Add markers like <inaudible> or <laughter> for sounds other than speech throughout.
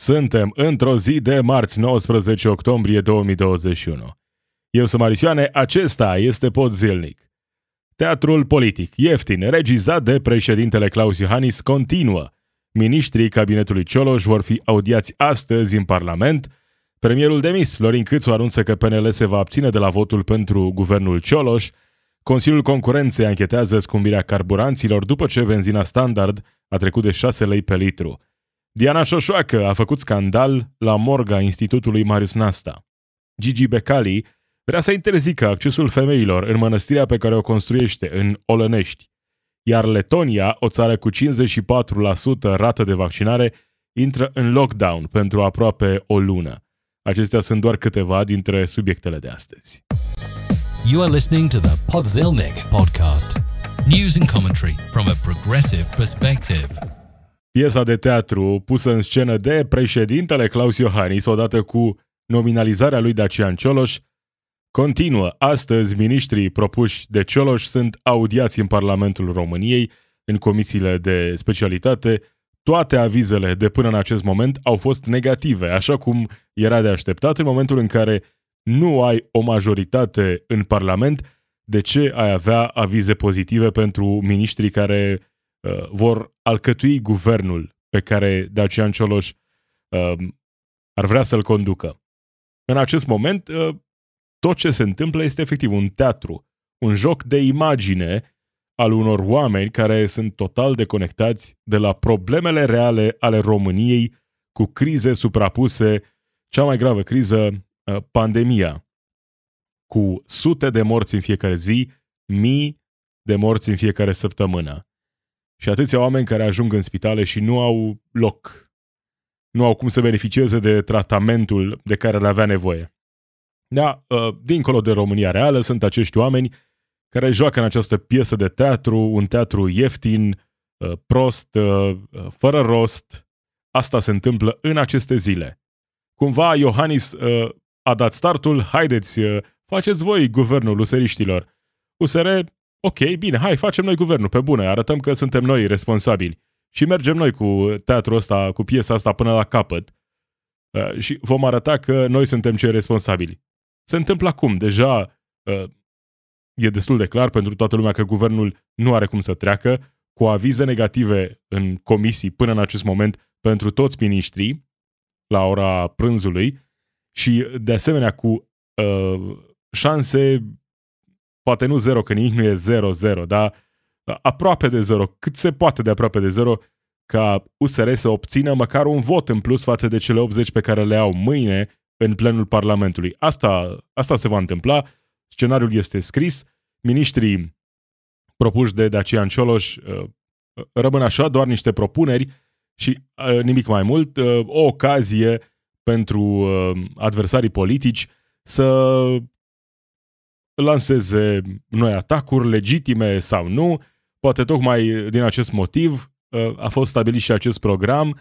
Suntem într-o zi de marți 19 octombrie 2021. Eu sunt Marisioane, acesta este Pod Zilnic. Teatrul politic, ieftin, regizat de președintele Claus Iohannis, continuă. Ministrii cabinetului Cioloș vor fi audiați astăzi în Parlament. Premierul demis, Florin Câțu, anunță că PNL se va abține de la votul pentru guvernul Cioloș. Consiliul Concurenței anchetează scumbirea carburanților după ce benzina standard a trecut de 6 lei pe litru. Diana Șoșoacă a făcut scandal la morga Institutului Marius Nasta. Gigi Becali vrea să interzică accesul femeilor în mănăstirea pe care o construiește în Olănești. Iar Letonia, o țară cu 54% rată de vaccinare, intră în lockdown pentru aproape o lună. Acestea sunt doar câteva dintre subiectele de astăzi. You are listening to the Podzilnic podcast. News and commentary from a progressive perspective. Piesa de teatru pusă în scenă de președintele Claus Iohannis odată cu nominalizarea lui Dacian Cioloș continuă. Astăzi, miniștrii propuși de Cioloș sunt audiați în Parlamentul României, în comisiile de specialitate. Toate avizele de până în acest moment au fost negative, așa cum era de așteptat în momentul în care nu ai o majoritate în Parlament, de ce ai avea avize pozitive pentru miniștrii care uh, vor alcătui guvernul pe care Dacian Cioloș uh, ar vrea să-l conducă. În acest moment, uh, tot ce se întâmplă este efectiv un teatru, un joc de imagine al unor oameni care sunt total deconectați de la problemele reale ale României cu crize suprapuse, cea mai gravă criză, uh, pandemia, cu sute de morți în fiecare zi, mii de morți în fiecare săptămână și atâția oameni care ajung în spitale și nu au loc, nu au cum să beneficieze de tratamentul de care le avea nevoie. Da, uh, dincolo de România reală sunt acești oameni care joacă în această piesă de teatru, un teatru ieftin, uh, prost, uh, fără rost. Asta se întâmplă în aceste zile. Cumva Iohannis a dat startul, haideți, faceți voi guvernul useriștilor. USR ok, bine, hai, facem noi guvernul, pe bune, arătăm că suntem noi responsabili și mergem noi cu teatrul ăsta, cu piesa asta până la capăt uh, și vom arăta că noi suntem cei responsabili. Se întâmplă acum, deja uh, e destul de clar pentru toată lumea că guvernul nu are cum să treacă, cu avize negative în comisii până în acest moment pentru toți miniștrii la ora prânzului și de asemenea cu uh, șanse poate nu zero, că nimic nu e zero, zero, dar aproape de zero, cât se poate de aproape de zero, ca USR să obțină măcar un vot în plus față de cele 80 pe care le au mâine în plenul Parlamentului. Asta, asta se va întâmpla, scenariul este scris, ministrii propuși de Dacian Cioloș uh, rămân așa, doar niște propuneri și uh, nimic mai mult, uh, o ocazie pentru adversarii politici să lanseze noi atacuri legitime sau nu. Poate tocmai din acest motiv uh, a fost stabilit și acest program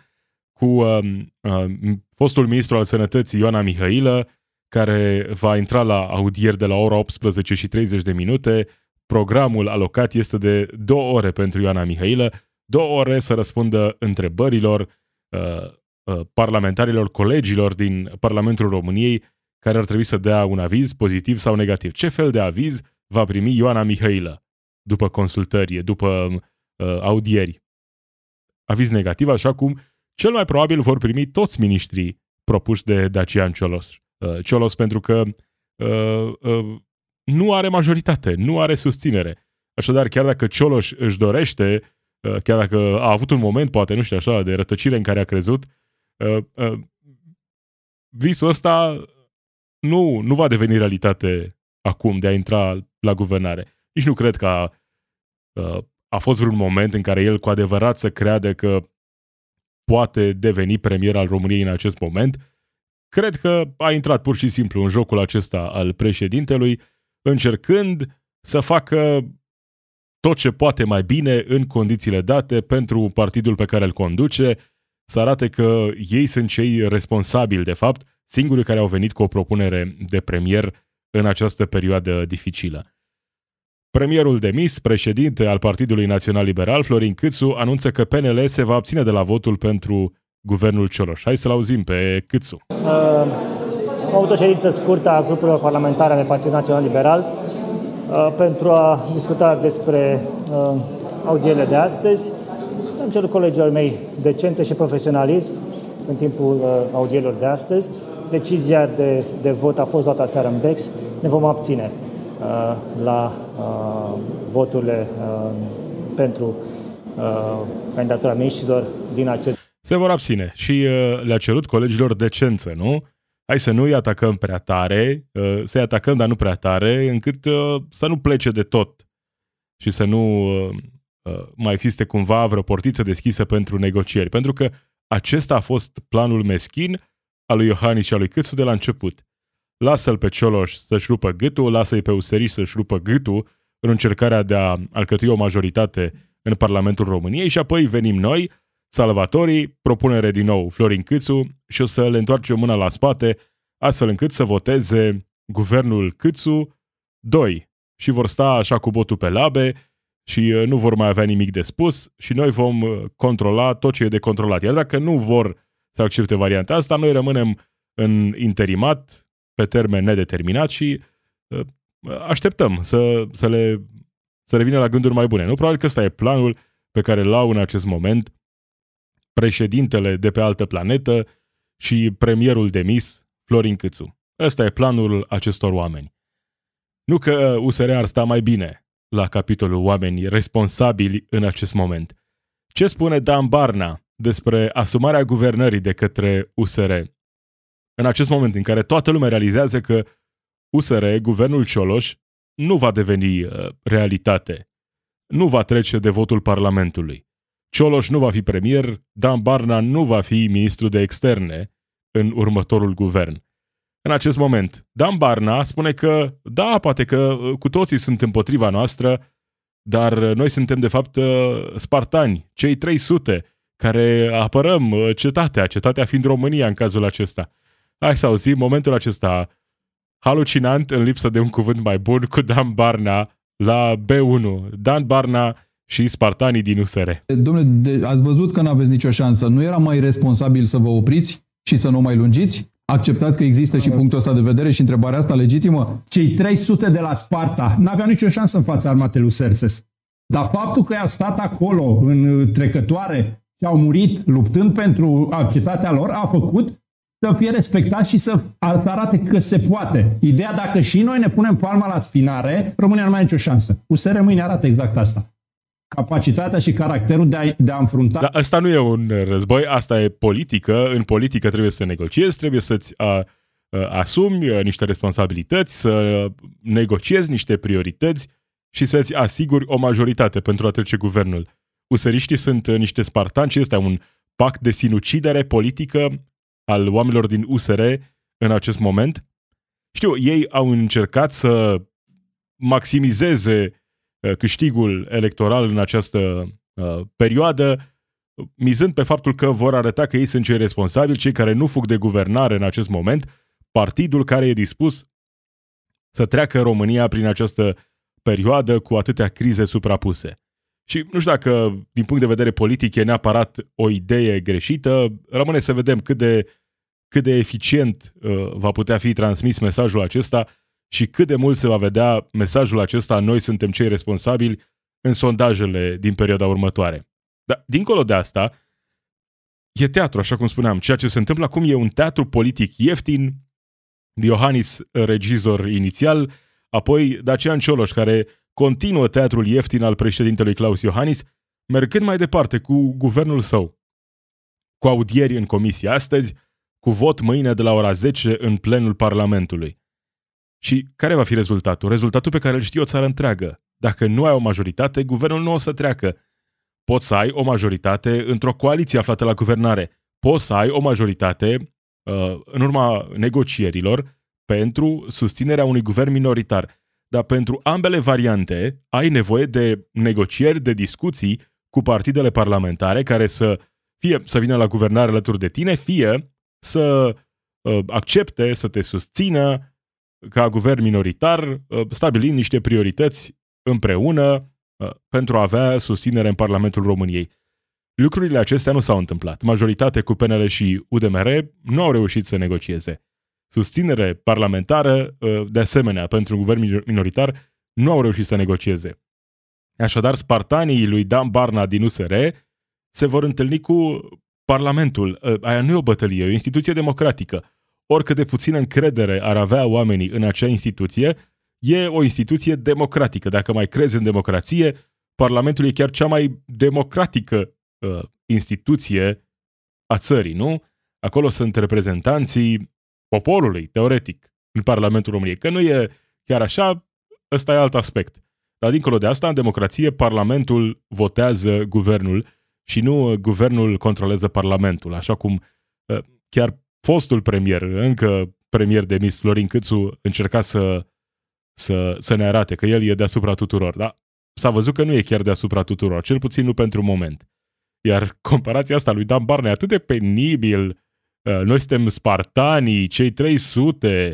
cu uh, uh, fostul ministru al sănătății Ioana Mihailă, care va intra la audier de la ora 18 și 30 de minute. Programul alocat este de două ore pentru Ioana Mihailă, două ore să răspundă întrebărilor parlamentarilor, colegilor din Parlamentul României care ar trebui să dea un aviz pozitiv sau negativ. Ce fel de aviz va primi Ioana Mihailă după consultări, după uh, audieri? Aviz negativ, așa cum cel mai probabil vor primi toți miniștrii propuși de Dacian Ciolos. Uh, Ciolos pentru că uh, uh, nu are majoritate, nu are susținere. Așadar, chiar dacă Cioloș își dorește, uh, chiar dacă a avut un moment, poate, nu știu așa, de rătăcire în care a crezut, uh, uh, visul ăsta nu, nu va deveni realitate acum de a intra la guvernare. Nici nu cred că a, a fost vreun moment în care el cu adevărat să creadă că poate deveni premier al României în acest moment. Cred că a intrat pur și simplu în jocul acesta al președintelui, încercând să facă tot ce poate mai bine în condițiile date pentru partidul pe care îl conduce, să arate că ei sunt cei responsabili, de fapt, singurii care au venit cu o propunere de premier în această perioadă dificilă. Premierul demis, președinte al Partidului Național Liberal, Florin Câțu, anunță că PNL se va abține de la votul pentru guvernul Cioloș. Hai să-l auzim pe Câțu. Uh, am avut o ședință scurtă a grupurilor parlamentare ale Partidului Național Liberal uh, pentru a discuta despre uh, audierile de astăzi. Am cerut colegilor mei decență și profesionalism în timpul uh, audierilor de astăzi. Decizia de, de vot a fost luată seară în BEX. Ne vom abține uh, la uh, voturile uh, pentru uh, candidatura miniștrilor din acest... Se vor abține și uh, le-a cerut colegilor decență, nu? Hai să nu-i atacăm prea tare, uh, să-i atacăm, dar nu prea tare, încât uh, să nu plece de tot și să nu uh, uh, mai existe cumva vreo portiță deschisă pentru negocieri. Pentru că acesta a fost planul meschin al lui Iohannis și al lui Câțu de la început. Lasă-l pe Cioloș să-și rupă gâtul, lasă-i pe Useriș să-și rupă gâtul în încercarea de a alcătui o majoritate în Parlamentul României și apoi venim noi, salvatorii, propunere din nou Florin Câțu și o să le întoarcem mâna la spate, astfel încât să voteze guvernul Câțu 2 și vor sta așa cu botul pe labe și uh, nu vor mai avea nimic de spus și noi vom uh, controla tot ce e de controlat. Iar dacă nu vor să accepte varianta asta, noi rămânem în interimat pe termen nedeterminat și uh, așteptăm să, să le să revină la gânduri mai bune. Nu? Probabil că ăsta e planul pe care îl au în acest moment președintele de pe altă planetă și premierul demis, Florin Câțu. Ăsta e planul acestor oameni. Nu că USR ar sta mai bine la capitolul oameni responsabili în acest moment. Ce spune Dan Barna despre asumarea guvernării de către USR? În acest moment în care toată lumea realizează că USR, guvernul Cioloș, nu va deveni uh, realitate. Nu va trece de votul Parlamentului. Cioloș nu va fi premier, Dan Barna nu va fi ministru de externe în următorul guvern. În acest moment, Dan Barna spune că, da, poate că uh, cu toții sunt împotriva noastră, dar uh, noi suntem de fapt uh, spartani, cei 300, care apărăm cetatea, cetatea fiind România în cazul acesta. Hai să auzim momentul acesta halucinant în lipsă de un cuvânt mai bun cu Dan Barna la B1. Dan Barna și spartanii din USR. Domnule, ați văzut că nu aveți nicio șansă. Nu era mai responsabil să vă opriți și să nu mai lungiți? Acceptați că există și punctul ăsta de vedere și întrebarea asta legitimă? Cei 300 de la Sparta n-aveau nicio șansă în fața armatei lui Serses. Dar faptul că i-au stat acolo în trecătoare și au murit luptând pentru activitatea lor a făcut să fie respectat și să arate că se poate. Ideea dacă și noi ne punem palma la spinare, România nu mai are nicio șansă. USR mâine arată exact asta capacitatea și caracterul de a, de a înfrunta. Dar asta nu e un război, asta e politică. În politică trebuie să negociezi, trebuie să-ți a, a, asumi niște responsabilități, să negociezi niște priorități și să-ți asiguri o majoritate pentru a trece guvernul. Useriștii sunt niște spartani și este un pact de sinucidere politică al oamenilor din USR în acest moment. Știu, ei au încercat să maximizeze Uh, câștigul electoral în această uh, perioadă, mizând pe faptul că vor arăta că ei sunt cei responsabili, cei care nu fug de guvernare în acest moment, partidul care e dispus să treacă România prin această perioadă cu atâtea crize suprapuse. Și nu știu dacă, din punct de vedere politic, e neapărat o idee greșită, rămâne să vedem cât de, cât de eficient uh, va putea fi transmis mesajul acesta și cât de mult se va vedea mesajul acesta, noi suntem cei responsabili, în sondajele din perioada următoare. Dar, dincolo de asta, e teatru, așa cum spuneam. Ceea ce se întâmplă acum e un teatru politic ieftin, Iohannis regizor inițial, apoi Dacian Cioloș, care continuă teatrul ieftin al președintelui Claus Iohannis, mergând mai departe cu guvernul său. Cu audieri în comisie astăzi, cu vot mâine de la ora 10 în plenul Parlamentului. Și care va fi rezultatul? Rezultatul pe care îl știe o țară întreagă. Dacă nu ai o majoritate, guvernul nu o să treacă. Poți să ai o majoritate într-o coaliție aflată la guvernare. Poți să ai o majoritate uh, în urma negocierilor pentru susținerea unui guvern minoritar. Dar pentru ambele variante ai nevoie de negocieri, de discuții cu partidele parlamentare care să fie să vină la guvernare alături de tine, fie să uh, accepte, să te susțină, ca guvern minoritar, uh, stabilind niște priorități împreună uh, pentru a avea susținere în Parlamentul României. Lucrurile acestea nu s-au întâmplat. Majoritate cu PNL și UDMR nu au reușit să negocieze. Susținere parlamentară, uh, de asemenea, pentru un guvern minoritar, nu au reușit să negocieze. Așadar, spartanii lui Dan Barna din USR se vor întâlni cu Parlamentul. Uh, aia nu e o bătălie, e o instituție democratică. Oricât de puțină încredere ar avea oamenii în acea instituție, e o instituție democratică. Dacă mai crezi în democrație, Parlamentul e chiar cea mai democratică uh, instituție a țării, nu? Acolo sunt reprezentanții poporului, teoretic, în Parlamentul României. Că nu e chiar așa, ăsta e alt aspect. Dar dincolo de asta, în democrație, Parlamentul votează guvernul și nu uh, guvernul controlează Parlamentul, așa cum uh, chiar fostul premier, încă premier demis, Florin Câțu, încerca să, să, să ne arate că el e deasupra tuturor. Dar s-a văzut că nu e chiar deasupra tuturor, cel puțin nu pentru moment. Iar comparația asta lui Dan Barna e atât de penibil. Uh, noi suntem spartanii, cei 300,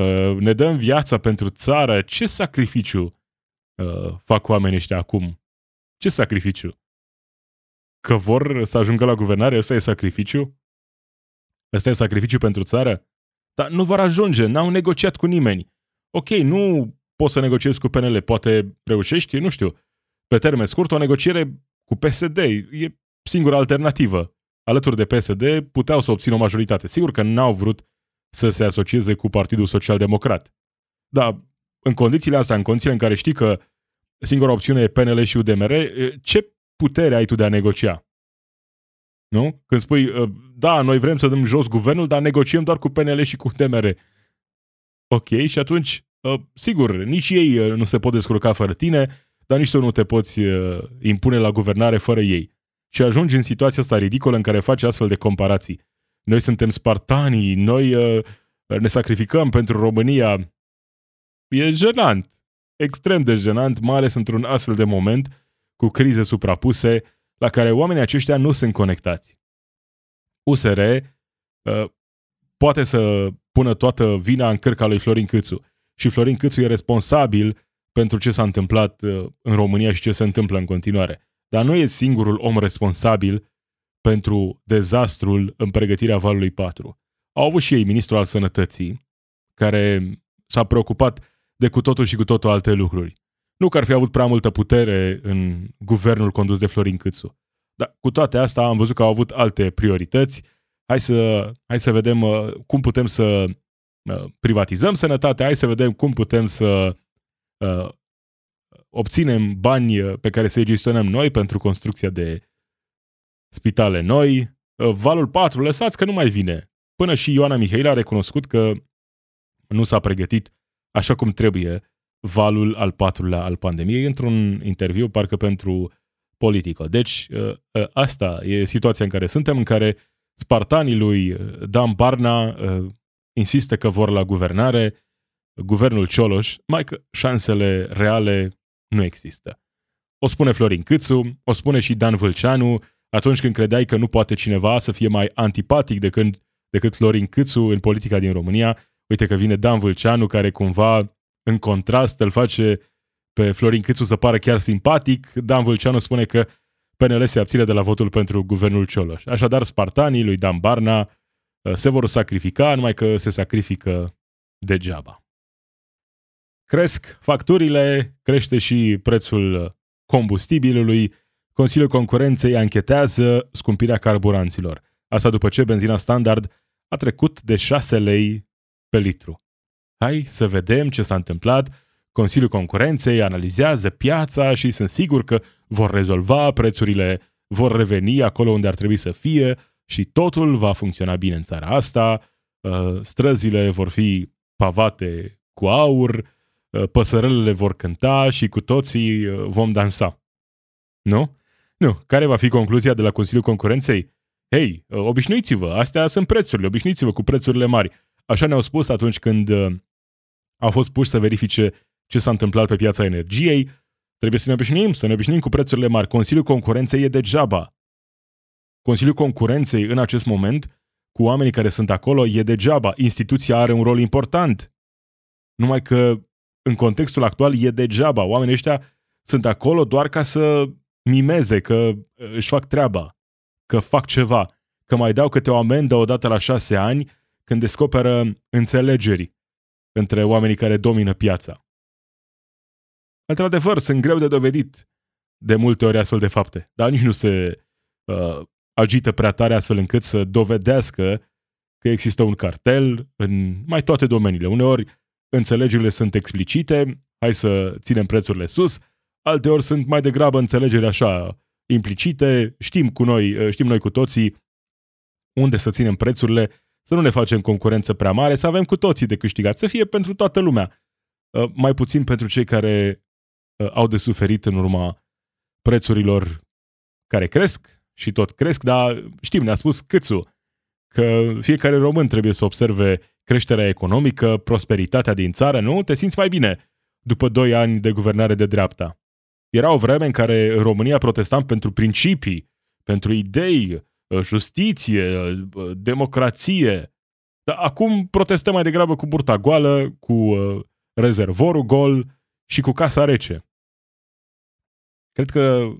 uh, ne dăm viața pentru țară. Ce sacrificiu uh, fac oamenii ăștia acum? Ce sacrificiu? Că vor să ajungă la guvernare? Ăsta e sacrificiu? Ăsta e sacrificiu pentru țară? Dar nu vor ajunge, n-au negociat cu nimeni. Ok, nu poți să negociezi cu PNL, poate reușești, nu știu. Pe termen scurt, o negociere cu PSD. E singura alternativă. Alături de PSD puteau să obțină o majoritate. Sigur că n-au vrut să se asocieze cu Partidul Social Democrat. Dar în condițiile astea, în condițiile în care știi că singura opțiune e PNL și UDMR, ce putere ai tu de a negocia? Nu? Când spui, da, noi vrem să dăm jos guvernul, dar negociem doar cu PNL și cu UDMR. Ok, și atunci, sigur, nici ei nu se pot descurca fără tine, dar nici tu nu te poți uh, impune la guvernare fără ei. Și ajungi în situația asta ridicolă în care faci astfel de comparații. Noi suntem spartanii, noi uh, ne sacrificăm pentru România. E jenant, extrem de jenant, mai ales într-un astfel de moment cu crize suprapuse la care oamenii aceștia nu sunt conectați. USR uh, poate să pună toată vina în cărca lui Florin Câțu și Florin Câțu e responsabil pentru ce s-a întâmplat uh, în România și ce se întâmplă în continuare. Dar nu e singurul om responsabil pentru dezastrul în pregătirea valului 4. Au avut și ei ministrul al sănătății, care s-a preocupat de cu totul și cu totul alte lucruri. Nu că ar fi avut prea multă putere în guvernul condus de Florin Câțu. Dar cu toate astea am văzut că au avut alte priorități. Hai să, hai să vedem uh, cum putem să uh, privatizăm sănătatea, hai să vedem cum putem să uh, obținem bani uh, pe care să-i gestionăm noi pentru construcția de spitale noi. Uh, valul 4, lăsați că nu mai vine. Până și Ioana Mihail a recunoscut că nu s-a pregătit așa cum trebuie valul al patrulea al pandemiei într-un interviu, parcă pentru Politico. Deci, uh, uh, asta e situația în care suntem, în care spartanii lui Dan Barna insistă că vor la guvernare, guvernul Cioloș, mai că șansele reale nu există. O spune Florin Câțu, o spune și Dan Vâlceanu, atunci când credeai că nu poate cineva să fie mai antipatic decât, decât Florin Câțu în politica din România, uite că vine Dan Vâlceanu care cumva în contrast îl face pe Florin Câțu să pară chiar simpatic. Dan Vâlceanu spune că PNL se abține de la votul pentru guvernul Cioloș. Așadar, spartanii lui Dan Barna uh, se vor sacrifica, numai că se sacrifică degeaba. Cresc facturile, crește și prețul combustibilului, Consiliul Concurenței anchetează scumpirea carburanților. Asta după ce benzina standard a trecut de 6 lei pe litru. Hai să vedem ce s-a întâmplat. Consiliul Concurenței analizează piața și sunt sigur că vor rezolva, prețurile vor reveni acolo unde ar trebui să fie și totul va funcționa bine în țara asta, uh, străzile vor fi pavate cu aur, Uh, păsărelele vor cânta și cu toții uh, vom dansa. Nu? Nu. Care va fi concluzia de la Consiliul Concurenței? Hei, uh, obișnuiți-vă, astea sunt prețurile, obișnuiți-vă cu prețurile mari. Așa ne-au spus atunci când au fost puși să verifice ce s-a întâmplat pe piața energiei. Trebuie să ne obișnuim, să ne obișnuim cu prețurile mari. Consiliul Concurenței e degeaba. Consiliul Concurenței în acest moment, cu oamenii care sunt acolo, e degeaba. Instituția are un rol important. Numai că în contextul actual e degeaba. Oamenii ăștia sunt acolo doar ca să mimeze că uh, își fac treaba, că fac ceva, că mai dau câte o amendă odată la șase ani când descoperă înțelegeri între oamenii care domină piața. Într-adevăr, sunt greu de dovedit de multe ori astfel de fapte, dar nici nu se uh, agită prea tare astfel încât să dovedească că există un cartel în mai toate domeniile. Uneori înțelegerile sunt explicite, hai să ținem prețurile sus, alteori sunt mai degrabă înțelegeri așa implicite, știm cu noi, știm noi cu toții unde să ținem prețurile, să nu ne facem concurență prea mare, să avem cu toții de câștigat, să fie pentru toată lumea. Uh, mai puțin pentru cei care uh, au de suferit în urma prețurilor care cresc și tot cresc, dar știm, ne-a spus Câțu că fiecare român trebuie să observe creșterea economică, prosperitatea din țară, nu? Te simți mai bine după doi ani de guvernare de dreapta. Era o vreme în care România protestam pentru principii, pentru idei, uh, justiție, uh, democrație. Dar acum protestăm mai degrabă cu burta goală, cu uh, rezervorul gol și cu casa rece. Cred că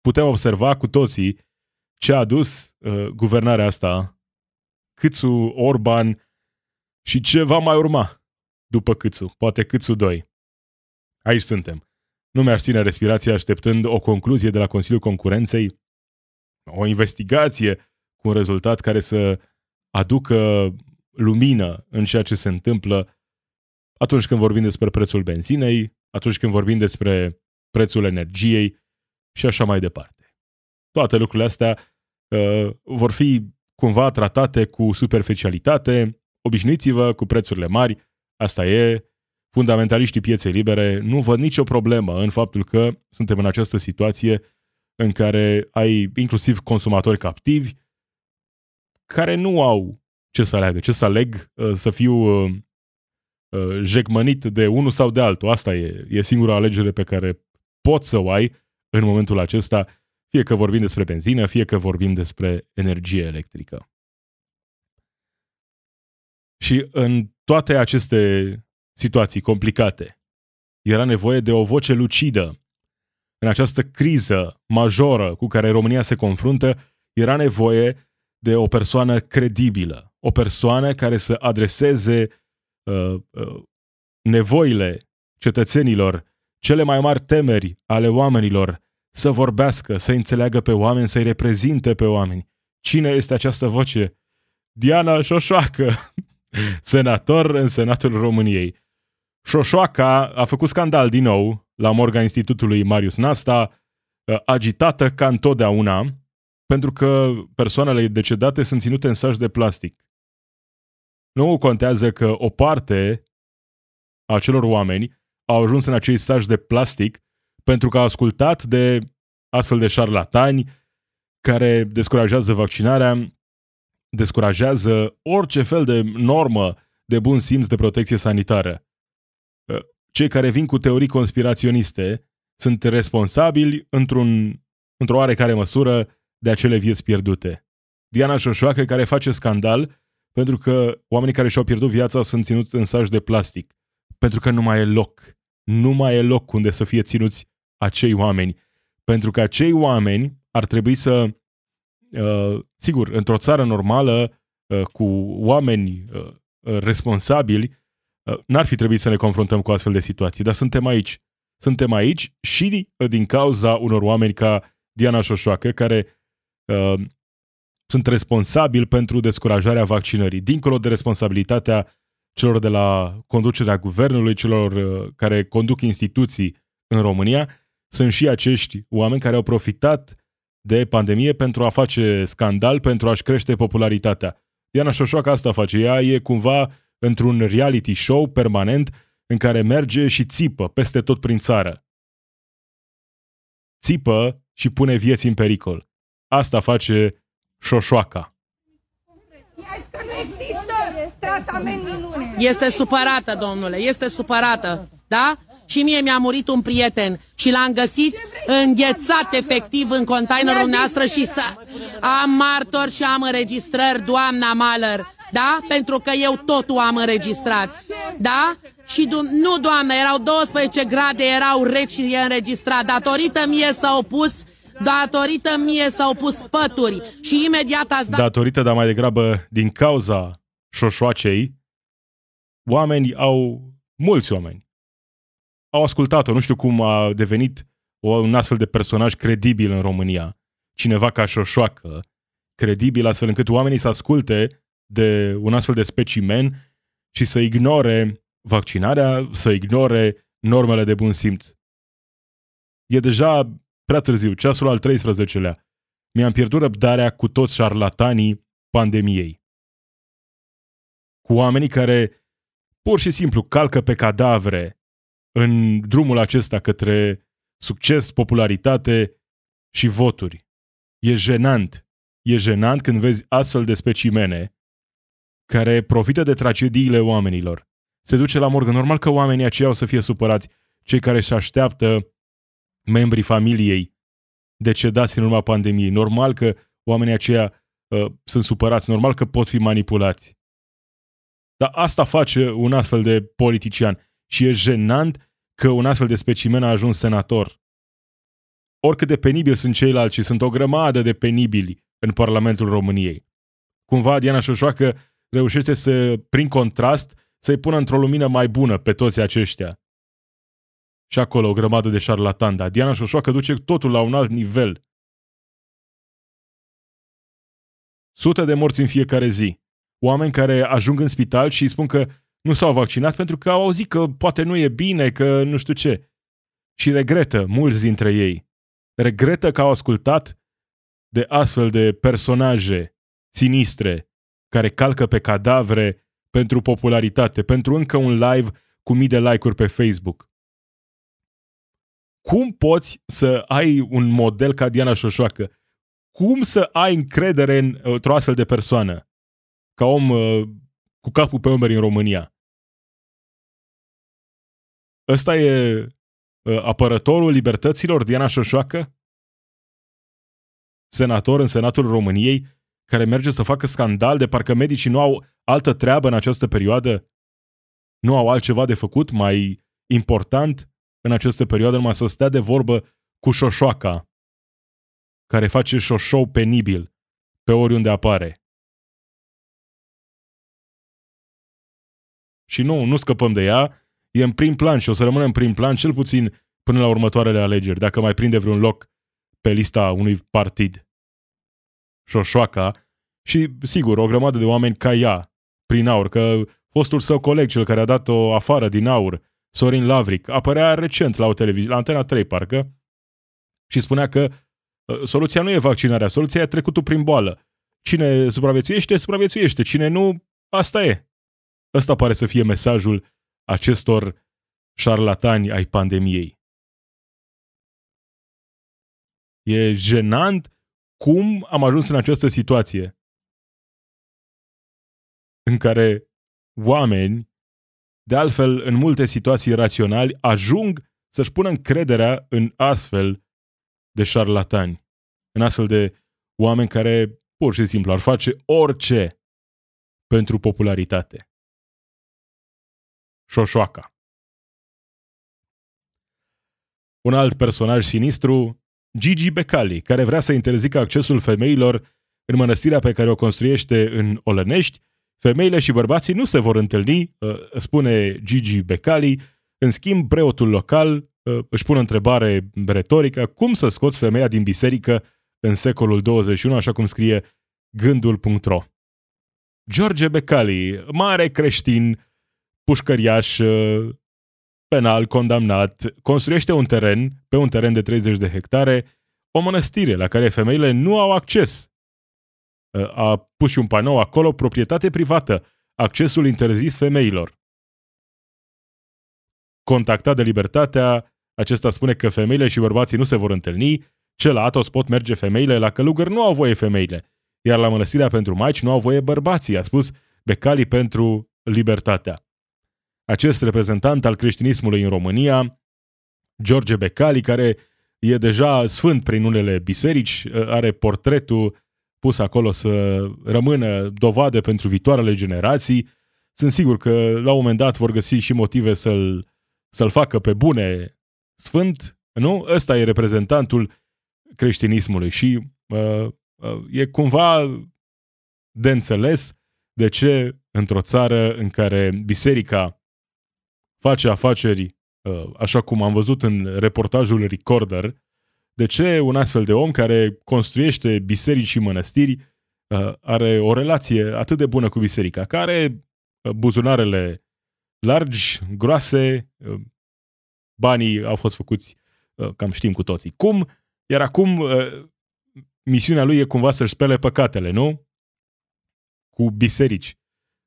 putem observa cu toții ce a adus uh, guvernarea asta, Câțu, Orban și ce va mai urma după Câțu, poate Câțu 2. Aici suntem. Nu mi-aș ține respirația așteptând o concluzie de la Consiliul Concurenței, o investigație cu un rezultat care să aducă lumină în ceea ce se întâmplă atunci când vorbim despre prețul benzinei, atunci când vorbim despre prețul energiei și așa mai departe. Toate lucrurile astea uh, vor fi cumva tratate cu superficialitate, obișnuiți-vă cu prețurile mari, asta e, fundamentaliștii pieței libere nu văd nicio problemă în faptul că suntem în această situație în care ai inclusiv consumatori captivi care nu au ce să aleagă, ce să aleg, uh, să fiu uh, uh, jecmănit de unul sau de altul. Asta e, e singura alegere pe care poți să o ai în momentul acesta, fie că vorbim despre benzină, fie că vorbim despre energie electrică. Și în toate aceste situații complicate, era nevoie de o voce lucidă. În această criză majoră cu care România se confruntă, era nevoie de o persoană credibilă, o persoană care să adreseze uh, uh, nevoile cetățenilor, cele mai mari temeri ale oamenilor, să vorbească, să înțeleagă pe oameni, să-i reprezinte pe oameni. Cine este această voce? Diana Șoșoacă, <laughs> senator în Senatul României. Șoșoaca a făcut scandal din nou la morga Institutului Marius Nasta, uh, agitată ca întotdeauna, pentru că persoanele decedate sunt ținute în saci de plastic. Nu contează că o parte a acelor oameni au ajuns în acei saci de plastic pentru că au ascultat de astfel de șarlatani care descurajează vaccinarea, descurajează orice fel de normă de bun simț de protecție sanitară. Cei care vin cu teorii conspiraționiste sunt responsabili într-un, într-o oarecare măsură de acele vieți pierdute. Diana Șoșoacă care face scandal pentru că oamenii care și-au pierdut viața sunt ținuți în saci de plastic. Pentru că nu mai e loc. Nu mai e loc unde să fie ținuți acei oameni. Pentru că acei oameni ar trebui să, uh, sigur, într-o țară normală, uh, cu oameni uh, responsabili, uh, n-ar fi trebuit să ne confruntăm cu astfel de situații, dar suntem aici. Suntem aici și din cauza unor oameni ca Diana Șoșoacă, care uh, sunt responsabili pentru descurajarea vaccinării, dincolo de responsabilitatea celor de la conducerea guvernului, celor uh, care conduc instituții în România, sunt și acești oameni care au profitat de pandemie pentru a face scandal, pentru a-și crește popularitatea. Diana Șoșoacă asta face. Ea e cumva într-un reality show permanent în care merge și țipă peste tot prin țară. Țipă și pune vieți în pericol. Asta face șoșoaca. Este supărată, domnule, este supărată, da? Și mie mi-a murit un prieten și l-am găsit înghețat efectiv în containerul noastră și am martor și am înregistrări, doamna Maler, da? Pentru că eu totul am înregistrat, da? Și nu, doamnă, erau 12 grade, erau reci și e înregistrat. Datorită mie s-au pus Datorită mie s-au pus pături și imediat ați dat... Datorită, dar mai degrabă din cauza șoșoacei, oameni au, mulți oameni, au ascultat-o. Nu știu cum a devenit un astfel de personaj credibil în România. Cineva ca șoșoacă, credibil astfel încât oamenii să asculte de un astfel de specimen și să ignore vaccinarea, să ignore normele de bun simț. E deja prea târziu, ceasul al 13-lea. Mi-am pierdut răbdarea cu toți șarlatanii pandemiei. Cu oamenii care pur și simplu calcă pe cadavre în drumul acesta către succes, popularitate și voturi. E jenant. E jenant când vezi astfel de specimene care profită de tragediile oamenilor. Se duce la morgă. Normal că oamenii aceia o să fie supărați, cei care își așteaptă membrii familiei decedați în urma pandemiei. Normal că oamenii aceia uh, sunt supărați, normal că pot fi manipulați. Dar asta face un astfel de politician și e jenant că un astfel de specimen a ajuns senator. Oricât de penibil sunt ceilalți și sunt o grămadă de penibili în Parlamentul României. Cumva Diana Șoșoacă reușește să, prin contrast, să-i pună într-o lumină mai bună pe toți aceștia. Și acolo o grămadă de șarlatan, dar Diana Șoșoacă duce totul la un alt nivel. Sute de morți în fiecare zi. Oameni care ajung în spital și spun că nu s-au vaccinat pentru că au auzit că poate nu e bine, că nu știu ce. Și regretă mulți dintre ei. Regretă că au ascultat de astfel de personaje sinistre care calcă pe cadavre pentru popularitate, pentru încă un live cu mii de like-uri pe Facebook. Cum poți să ai un model ca Diana Șoșoacă? Cum să ai încredere în, într-o astfel de persoană? Ca om uh, cu capul pe umeri în România. Ăsta e uh, apărătorul libertăților, Diana Șoșoacă? Senator în Senatul României, care merge să facă scandal de parcă medicii nu au altă treabă în această perioadă? Nu au altceva de făcut mai important în această perioadă numai să stea de vorbă cu șoșoaca, care face șoșou penibil pe oriunde apare. Și nu, nu scăpăm de ea, e în prim plan și o să rămână în prim plan cel puțin până la următoarele alegeri, dacă mai prinde vreun loc pe lista unui partid. Șoșoaca și, sigur, o grămadă de oameni ca ea, prin aur, că fostul său coleg, cel care a dat-o afară din aur, Sorin Lavric, apărea recent la o televiziune, la Antena 3 parcă, și spunea că uh, soluția nu e vaccinarea, soluția e trecutul prin boală. Cine supraviețuiește, supraviețuiește. Cine nu, asta e. Ăsta pare să fie mesajul acestor șarlatani ai pandemiei. E jenant cum am ajuns în această situație în care oameni de altfel, în multe situații raționali, ajung să-și pună încrederea în astfel de șarlatani, în astfel de oameni care pur și simplu ar face orice pentru popularitate. Șoșoaca. Un alt personaj sinistru, Gigi Becali, care vrea să interzică accesul femeilor în mănăstirea pe care o construiește în Olănești Femeile și bărbații nu se vor întâlni, uh, spune Gigi Becali, în schimb preotul local uh, își pune întrebare retorică, cum să scoți femeia din biserică în secolul 21, așa cum scrie gândul.ro. George Becali, mare creștin, pușcăriaș, uh, penal, condamnat, construiește un teren, pe un teren de 30 de hectare, o mănăstire la care femeile nu au acces a pus și un panou acolo, proprietate privată, accesul interzis femeilor. Contactat de Libertatea, acesta spune că femeile și bărbații nu se vor întâlni, ce la Atos pot merge femeile, la călugări nu au voie femeile, iar la mănăstirea pentru maici nu au voie bărbații, a spus Becali pentru Libertatea. Acest reprezentant al creștinismului în România, George Becali, care e deja sfânt prin unele biserici, are portretul pus acolo să rămână dovadă pentru viitoarele generații. Sunt sigur că la un moment dat vor găsi și motive să-l, să-l facă pe bune sfânt, nu? Ăsta e reprezentantul creștinismului și uh, uh, e cumva de înțeles de ce într-o țară în care biserica face afaceri, uh, așa cum am văzut în reportajul Recorder, de ce un astfel de om care construiește biserici și mănăstiri uh, are o relație atât de bună cu biserica, care uh, buzunarele largi, groase, uh, banii au fost făcuți, uh, cam știm cu toții. Cum? Iar acum uh, misiunea lui e cumva să-și spele păcatele, nu? Cu biserici.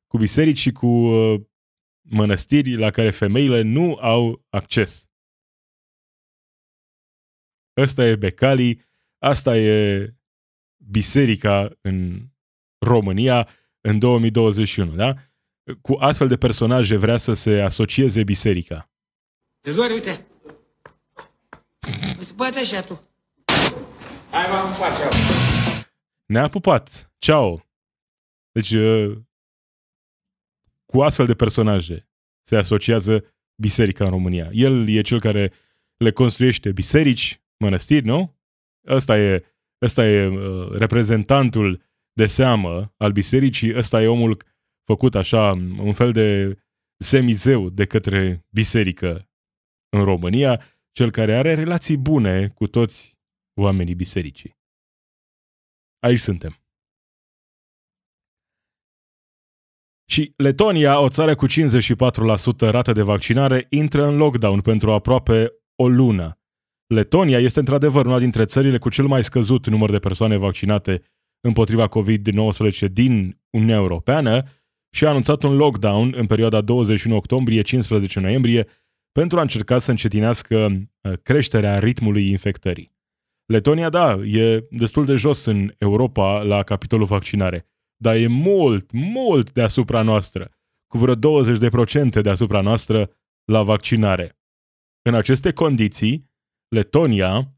Cu biserici și cu uh, mănăstiri la care femeile nu au acces. Ăsta e Becali, asta e biserica în România în 2021, da? Cu astfel de personaje vrea să se asocieze biserica. Te doare, uite. Îți bate așa tu. Hai, m-am face. Ne-a pupat. Ciao. Deci, uh, cu astfel de personaje se asociază biserica în România. El e cel care le construiește biserici, mănăstiri, nu? Ăsta e, ăsta e uh, reprezentantul de seamă al bisericii, ăsta e omul făcut așa, un fel de semizeu de către biserică în România, cel care are relații bune cu toți oamenii bisericii. Aici suntem. Și Letonia, o țară cu 54% rată de vaccinare, intră în lockdown pentru aproape o lună. Letonia este într-adevăr una dintre țările cu cel mai scăzut număr de persoane vaccinate împotriva COVID-19 din Uniunea Europeană și a anunțat un lockdown în perioada 21 octombrie-15 noiembrie pentru a încerca să încetinească uh, creșterea ritmului infectării. Letonia, da, e destul de jos în Europa la capitolul vaccinare, dar e mult, mult deasupra noastră, cu vreo 20% deasupra noastră la vaccinare. În aceste condiții, Letonia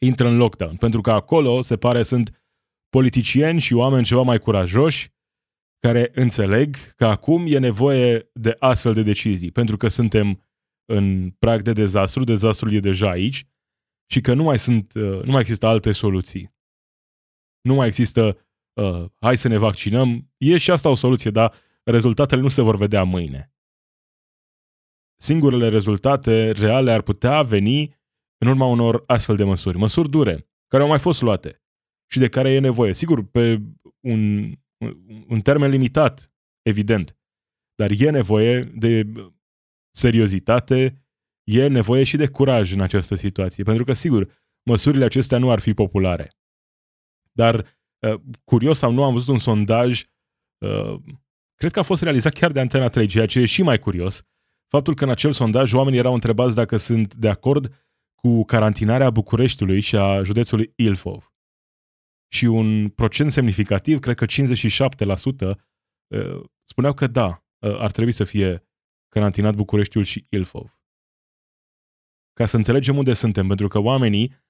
intră în lockdown, pentru că acolo, se pare, sunt politicieni și oameni ceva mai curajoși care înțeleg că acum e nevoie de astfel de decizii, pentru că suntem în prag de dezastru, dezastrul e deja aici și că nu mai, sunt, uh, nu mai există alte soluții. Nu mai există, uh, hai să ne vaccinăm, e și asta o soluție, dar rezultatele nu se vor vedea mâine. Singurele rezultate reale ar putea veni în urma unor astfel de măsuri, măsuri dure, care au mai fost luate și de care e nevoie. Sigur, pe un, un termen limitat, evident, dar e nevoie de seriozitate, e nevoie și de curaj în această situație, pentru că, sigur, măsurile acestea nu ar fi populare. Dar, uh, curios sau nu, am văzut un sondaj, uh, cred că a fost realizat chiar de Antena 3, ceea ce e și mai curios, faptul că în acel sondaj oamenii erau întrebați dacă sunt de acord cu carantinarea Bucureștiului și a județului Ilfov. Și un procent semnificativ, cred că 57%, uh, spuneau că da, ar trebui să fie carantinat Bucureștiul și Ilfov. Ca să înțelegem unde suntem, pentru că oamenii,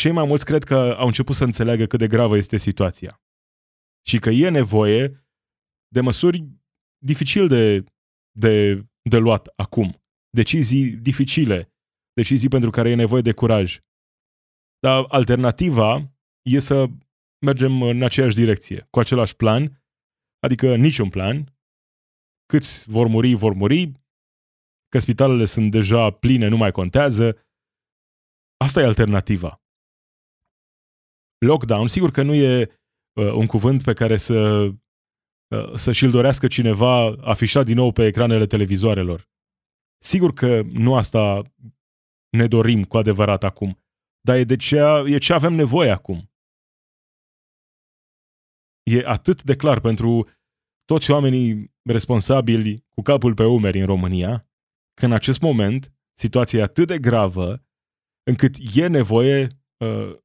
cei mai mulți cred că au început să înțeleagă cât de gravă este situația. Și că e nevoie de măsuri dificil de, de, de luat acum. Decizii dificile, decizii pentru care e nevoie de curaj. Dar alternativa e să mergem în aceeași direcție, cu același plan, adică niciun plan, câți vor muri, vor muri, că spitalele sunt deja pline, nu mai contează. Asta e alternativa. Lockdown, sigur că nu e uh, un cuvânt pe care să, uh, să și-l dorească cineva afișat din nou pe ecranele televizoarelor. Sigur că nu asta ne dorim cu adevărat acum, dar e, de ce, e ce avem nevoie acum. E atât de clar pentru toți oamenii responsabili cu capul pe umeri în România, că în acest moment situația e atât de gravă încât e nevoie uh,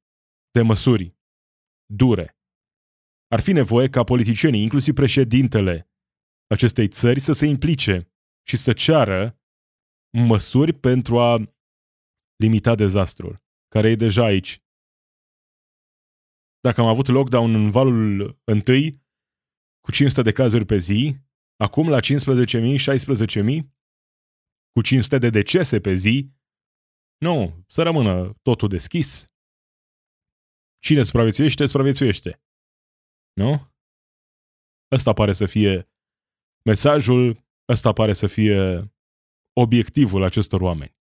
de măsuri dure. Ar fi nevoie ca politicienii, inclusiv președintele acestei țări, să se implice și să ceară măsuri pentru a limita dezastrul, care e deja aici. Dacă am avut lockdown în valul întâi, cu 500 de cazuri pe zi, acum la 15.000, 16.000, cu 500 de decese pe zi, nu, să rămână totul deschis, Cine supraviețuiește, supraviețuiește. Nu? Ăsta pare să fie mesajul, ăsta pare să fie obiectivul acestor oameni.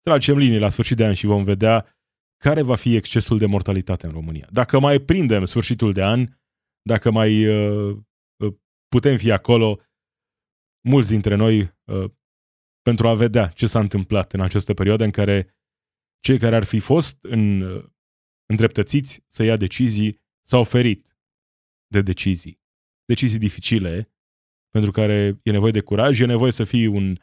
Tragem linii la sfârșit de an și vom vedea care va fi excesul de mortalitate în România. Dacă mai prindem sfârșitul de an, dacă mai uh, uh, putem fi acolo, mulți dintre noi, uh, pentru a vedea ce s-a întâmplat în această perioadă în care cei care ar fi fost în, uh, îndreptățiți să ia decizii s-au oferit de decizii. Decizii dificile, pentru care e nevoie de curaj, e nevoie să fii un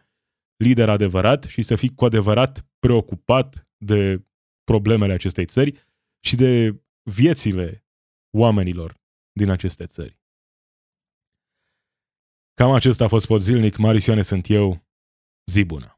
lider adevărat și să fii cu adevărat preocupat de problemele acestei țări și de viețile oamenilor din aceste țări. Cam acesta a fost pot zilnic. Marisioane sunt eu. Zi bună!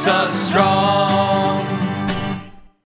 Jesus strong.